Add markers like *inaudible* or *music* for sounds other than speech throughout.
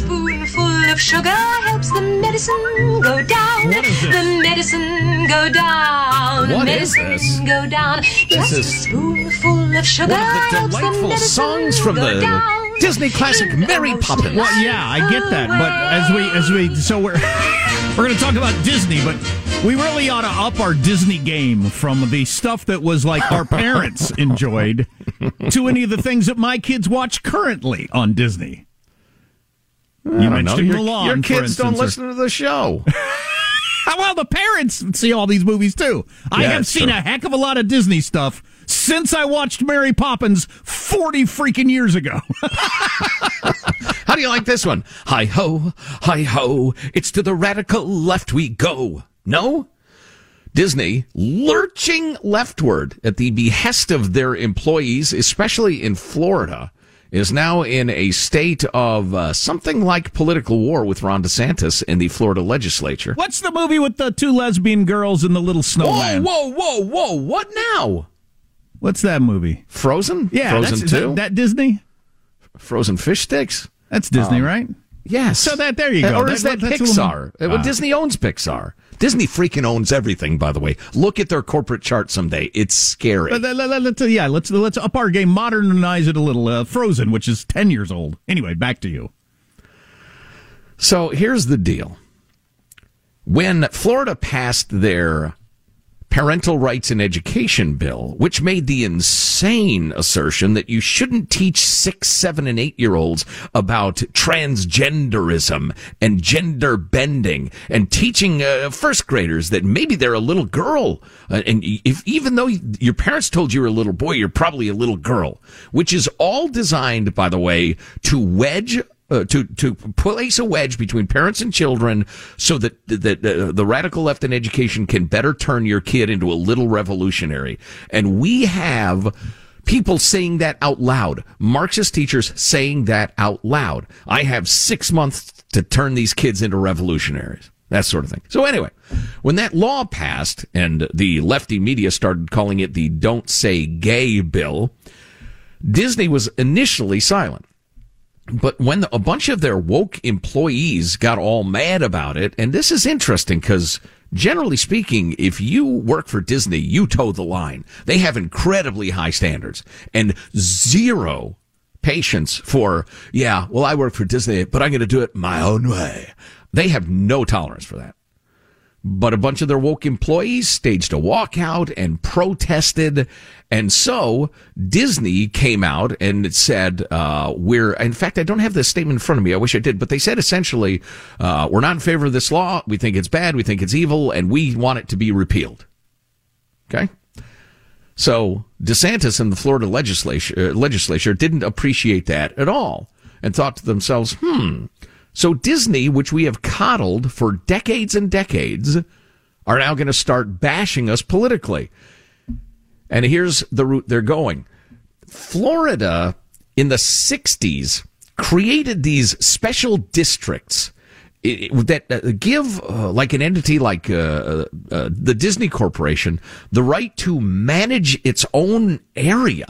For a spoonful of sugar helps the medicine go down. What is this? The medicine go down. What is medicine this? go down. Just a is spoonful of sugar One of the helps the delightful medicine songs from go the down. Disney classic Mary Poppins. Well, yeah, I get that, but as we as we so we're *laughs* we're going to talk about Disney, but we really ought to up our Disney game from the stuff that was like our parents *laughs* enjoyed to any of the things that my kids watch currently on Disney. You I don't know. mentioned Your, Mulan, your for kids don't instance, or- listen to the show. *laughs* *laughs* well, the parents see all these movies too. I Yeah, have seen true. a heck of a lot of Disney stuff since I watched Mary Poppins forty freaking years ago. *laughs* How do you like this one? Hi ho, hi ho, it's to the radical left we go. No? Disney lurching leftward at the behest of their employees, especially in Florida, is now in a state of uh, something like political war with Ron DeSantis in the Florida legislature. What's the movie with the two lesbian girls and the little snowman? whoa, whoa, whoa! whoa! What now? What's that movie? Frozen? Yeah, Frozen two. That, that Disney? Frozen fish sticks. That's Disney, right? Yes. So that- there you go. Or That- is that, that's a little- Pixar? Uh, well. Disney owns Pixar. Disney freaking owns everything. By the way, look at their corporate chart someday. It's scary. Let, let, let- yeah, let's let's up our game, modernize it a little. Uh, Frozen, which is ten years old. Anyway, back to you. So here's the deal. When Florida passed their parental rights and education bill, which made the insane assertion that you shouldn't teach six, seven, and eight year olds about transgenderism and gender bending and teaching uh, first graders that maybe they're a little girl. Uh, and if, even though your parents told you were a little boy, you're probably a little girl, which is all designed, by the way, to wedge uh, to to place a wedge between parents and children, so that that uh, the radical left in education can better turn your kid into a little revolutionary. And we have people saying that out loud. Marxist teachers saying that out loud. I have six months to turn these kids into revolutionaries. That sort of thing. So anyway, when that law passed and the lefty media started calling it the "Don't Say Gay" bill, Disney was initially silent. But when the, a bunch of their woke employees got all mad about it, and this is interesting because generally speaking, if you work for Disney, you toe the line. They have incredibly high standards and zero patience for, yeah, well, I work for Disney, but I'm going to do it my own way. They have no tolerance for that. But a bunch of their woke employees staged a walkout and protested. And so Disney came out and said, uh, we're, in fact, I don't have this statement in front of me. I wish I did, but they said essentially, uh, we're not in favor of this law. We think it's bad. We think it's evil and we want it to be repealed. Okay. So DeSantis and the Florida legislature, uh, legislature didn't appreciate that at all and thought to themselves, hmm, so Disney, which we have coddled for decades and decades, are now going to start bashing us politically. And here's the route they're going. Florida in the 60s created these special districts that uh, give uh, like an entity like uh, uh, uh, the Disney Corporation the right to manage its own area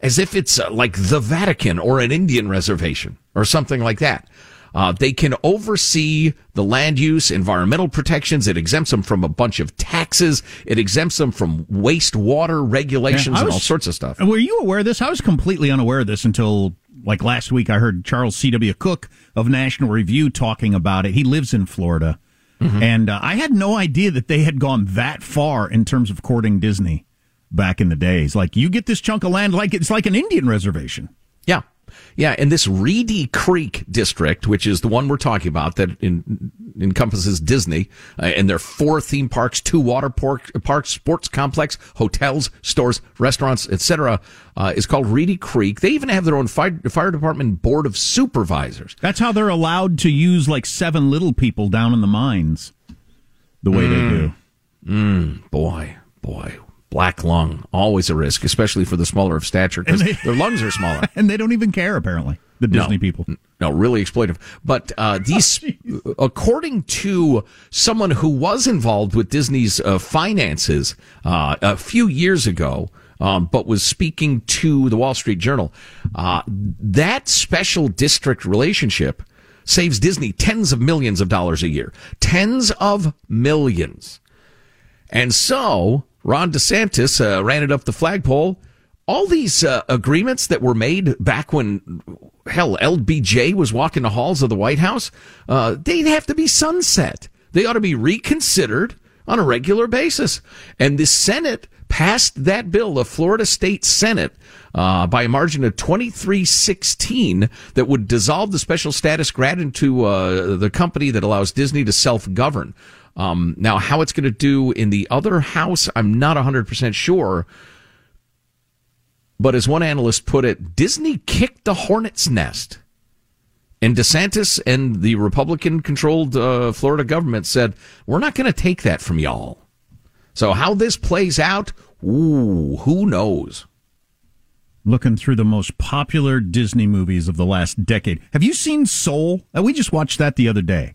as if it's uh, like the Vatican or an Indian reservation or something like that. Uh, they can oversee the land use, environmental protections. It exempts them from a bunch of taxes. It exempts them from wastewater regulations Yeah, and all sorts of stuff. Were you aware of this? I was completely unaware of this until like last week. I heard Charles C.W. Cooke of National Review talking about it. He lives in Florida. And uh, I had no idea that they had gone that far in terms of courting Disney back in the days. Like, you get this chunk of land, like it's like an Indian reservation. Yeah. Yeah, and this Reedy Creek district, which is the one we're talking about, that in, encompasses Disney uh, and their four theme parks, two water park, parks, sports complex, hotels, stores, restaurants, etc., uh, is called Reedy Creek. They even have their own fire, fire department board of supervisors. That's how they're allowed to use like seven little people down in the mines the way they do. Boy, boy, black lung always a risk, especially for the smaller of stature because their lungs are smaller. *laughs* And they don't even care, apparently, the Disney no, people. No, really exploitive. But uh, *laughs* these, according to someone who was involved with Disney's uh, finances uh, a few years ago, um, but was speaking to the Wall Street Journal, uh, that special district relationship saves Disney tens of millions of dollars a year. Tens of millions. And so Ron DeSantis uh, ran it up the flagpole. All these uh, agreements that were made back when, hell, LBJ was walking the halls of the White House, uh, they'd have to be sunset. They ought to be reconsidered on a regular basis. And the Senate passed that bill, the Florida State Senate, uh, by a margin of 2316 that would dissolve the special status granted to uh, the company that allows Disney to self-govern. Um, now, how it's going to do in the other house, I'm not 100% sure. But as one analyst put it, Disney kicked the hornet's nest. And DeSantis and the Republican controlled uh, Florida government said, we're not going to take that from y'all. So how this plays out, ooh, who knows? looking through the most popular Disney movies of the last decade. Have you seen Soul? Uh, we just watched that the other day.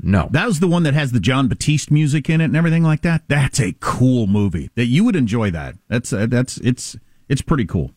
No. That was the one that has the Jon Batiste music in it and everything like that. That's a cool movie. That you would enjoy that. That's uh, that's it's it's pretty cool.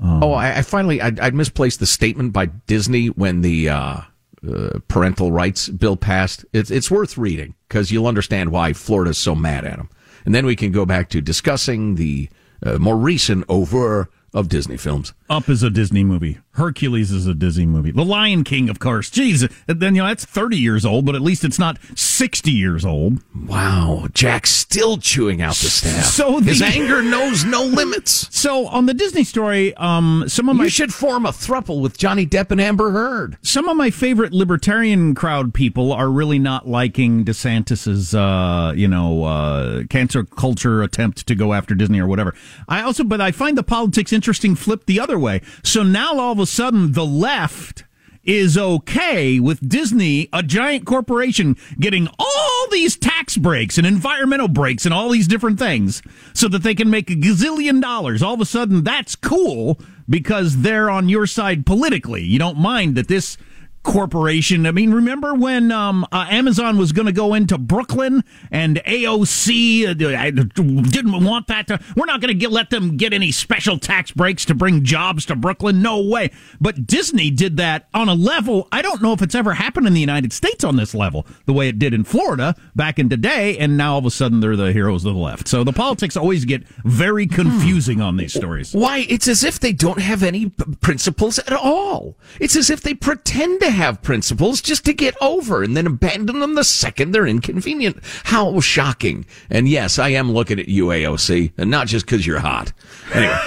Oh, I, I finally I, I misplaced the statement by Disney when the uh, uh, parental rights bill passed. It's it's worth reading because you'll understand why Florida's so mad at them, and then we can go back to discussing the uh, more recent over of Disney films. Up is a Disney movie. Hercules is a Disney movie. The Lion King, of course. Jeez, then you know that's thirty years old, but at least it's not sixty years old. Wow, Jack's still chewing out the staff. So the- his anger knows no limits. *laughs* So on the Disney story, um, some of my You should form a thruple with Johnny Depp and Amber Heard. some of my favorite libertarian crowd people are really not liking DeSantis's, uh, you know, uh, cancer culture attempt to go after Disney or whatever. I also, but I find the politics interesting flip the other way. So now all of a sudden the left is okay with Disney, a giant corporation, getting all these tax breaks and environmental breaks and all these different things so that they can make a gazillion dollars. All of a sudden that's cool because they're on your side politically. You don't mind that this corporation. I mean, remember when um, uh, Amazon was going to go into Brooklyn and AOC uh, I didn't want that to. We're not going to let them get any special tax breaks to bring jobs to Brooklyn. No way. But Disney did that on a level. I don't know if it's ever happened in the United States on this level, the way it did in Florida back in today. And now all of a sudden they're the heroes of the left. So the politics always get very confusing on these stories. Why? It's as if they don't have any principles at all. It's as if they pretend to have principles just to get over and then abandon them the second they're inconvenient. How shocking. And yes, I am looking at you, AOC, and not just because you're hot. Anyway.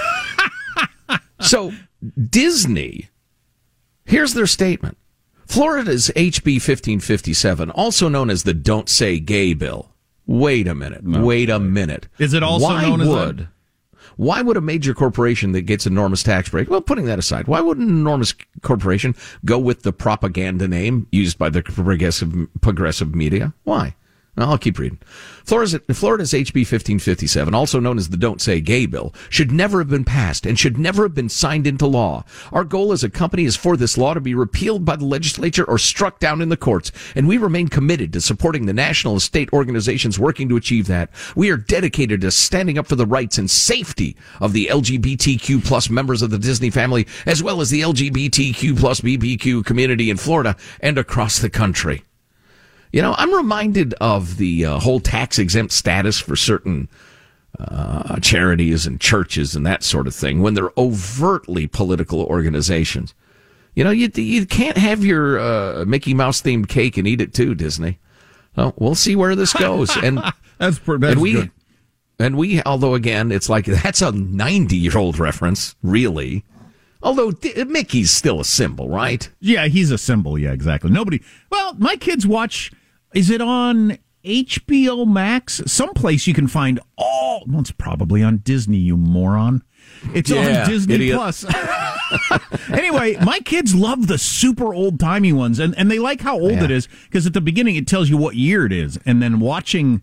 *laughs* so, Disney, here's their statement. Florida's HB 1557, also known as the Don't Say Gay Bill. Wait a minute. Wait a minute. Is it also Why known as that? Why would a major corporation that gets enormous tax break? Well, putting that aside, why would an enormous corporation go with the propaganda name used by the progressive progressive media? Why? I'll keep reading. Florida's, Florida's HB 1557, also known as the Don't Say Gay Bill, should never have been passed and should never have been signed into law. Our goal as a company is for this law to be repealed by the legislature or struck down in the courts, and we remain committed to supporting the national and state organizations working to achieve that. We are dedicated to standing up for the rights and safety of the LGBTQ plus members of the Disney family, as well as the LGBTQ plus BBQ community in Florida and across the country. You know, I'm reminded of the uh, whole tax exempt status for certain uh, charities and churches and that sort of thing when they're overtly political organizations. You know, you you can't have your uh, Mickey Mouse themed cake and eat it too, Disney. Well, we'll see where this goes. *laughs* And that's, that's and we, good. And we, although again, it's like that's a 90 year old reference, really. Although Mickey's still a symbol, right? Yeah, he's a symbol. Yeah, exactly. Nobody. Well, my kids watch is it on HBO Max? Someplace you can find all. Well, it's probably on Disney, you moron. It's yeah, on Disney idiot. Plus. *laughs* anyway, my kids love the super old timey ones, and, and they like how old yeah. it is because at the beginning it tells you what year it is, and then watching,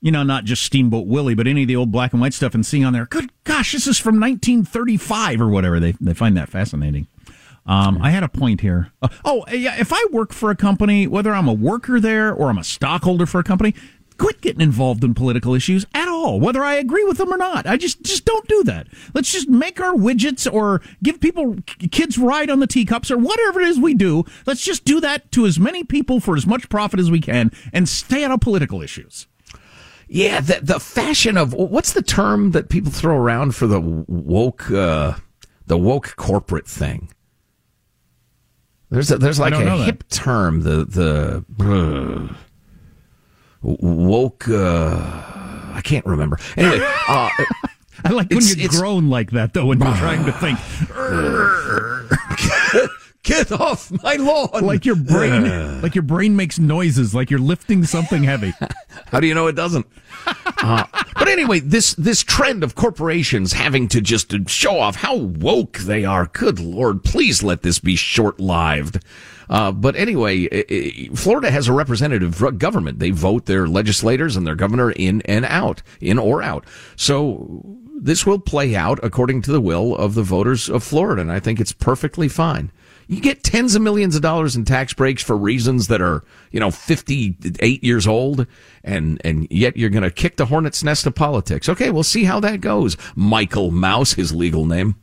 you know, not just Steamboat Willie, but any of the old black and white stuff, and seeing on there, good gosh, this is from 1935 or whatever. They they find that fascinating. Um, I had a point here. Uh, oh, yeah. If I work for a company, whether I'm a worker there or I'm a stockholder for a company, quit getting involved in political issues at all, whether I agree with them or not. I just just don't do that. Let's just make our widgets or give people kids ride on the teacups or whatever it is we do. Let's just do that to as many people for as much profit as we can and stay out of political issues. Yeah, the the fashion of what's the term that people throw around for the woke uh, the woke corporate thing? There's a, there's like a hip that. term the the uh, woke. Uh, I can't remember. Anyway, uh, *laughs* I like when you groan like that though when you're trying to think. *laughs* *laughs* Get off my lawn! Like your brain, like your brain makes noises, like you're lifting something heavy. *laughs* How do you know it doesn't? *laughs* Uh, but anyway, this this trend of corporations having to just show off how woke they are. Good lord, please let this be short lived. Uh, but anyway, it, it, Florida has a representative government. They vote their legislators and their governor in and out, in or out. So this will play out according to the will of the voters of Florida, and I think it's perfectly fine. You get tens of millions of dollars in tax breaks for reasons that are, you know, 58 years old, and, and yet you're going to kick the hornet's nest of politics. Okay, we'll see how that goes. Michael Mouse, his legal name.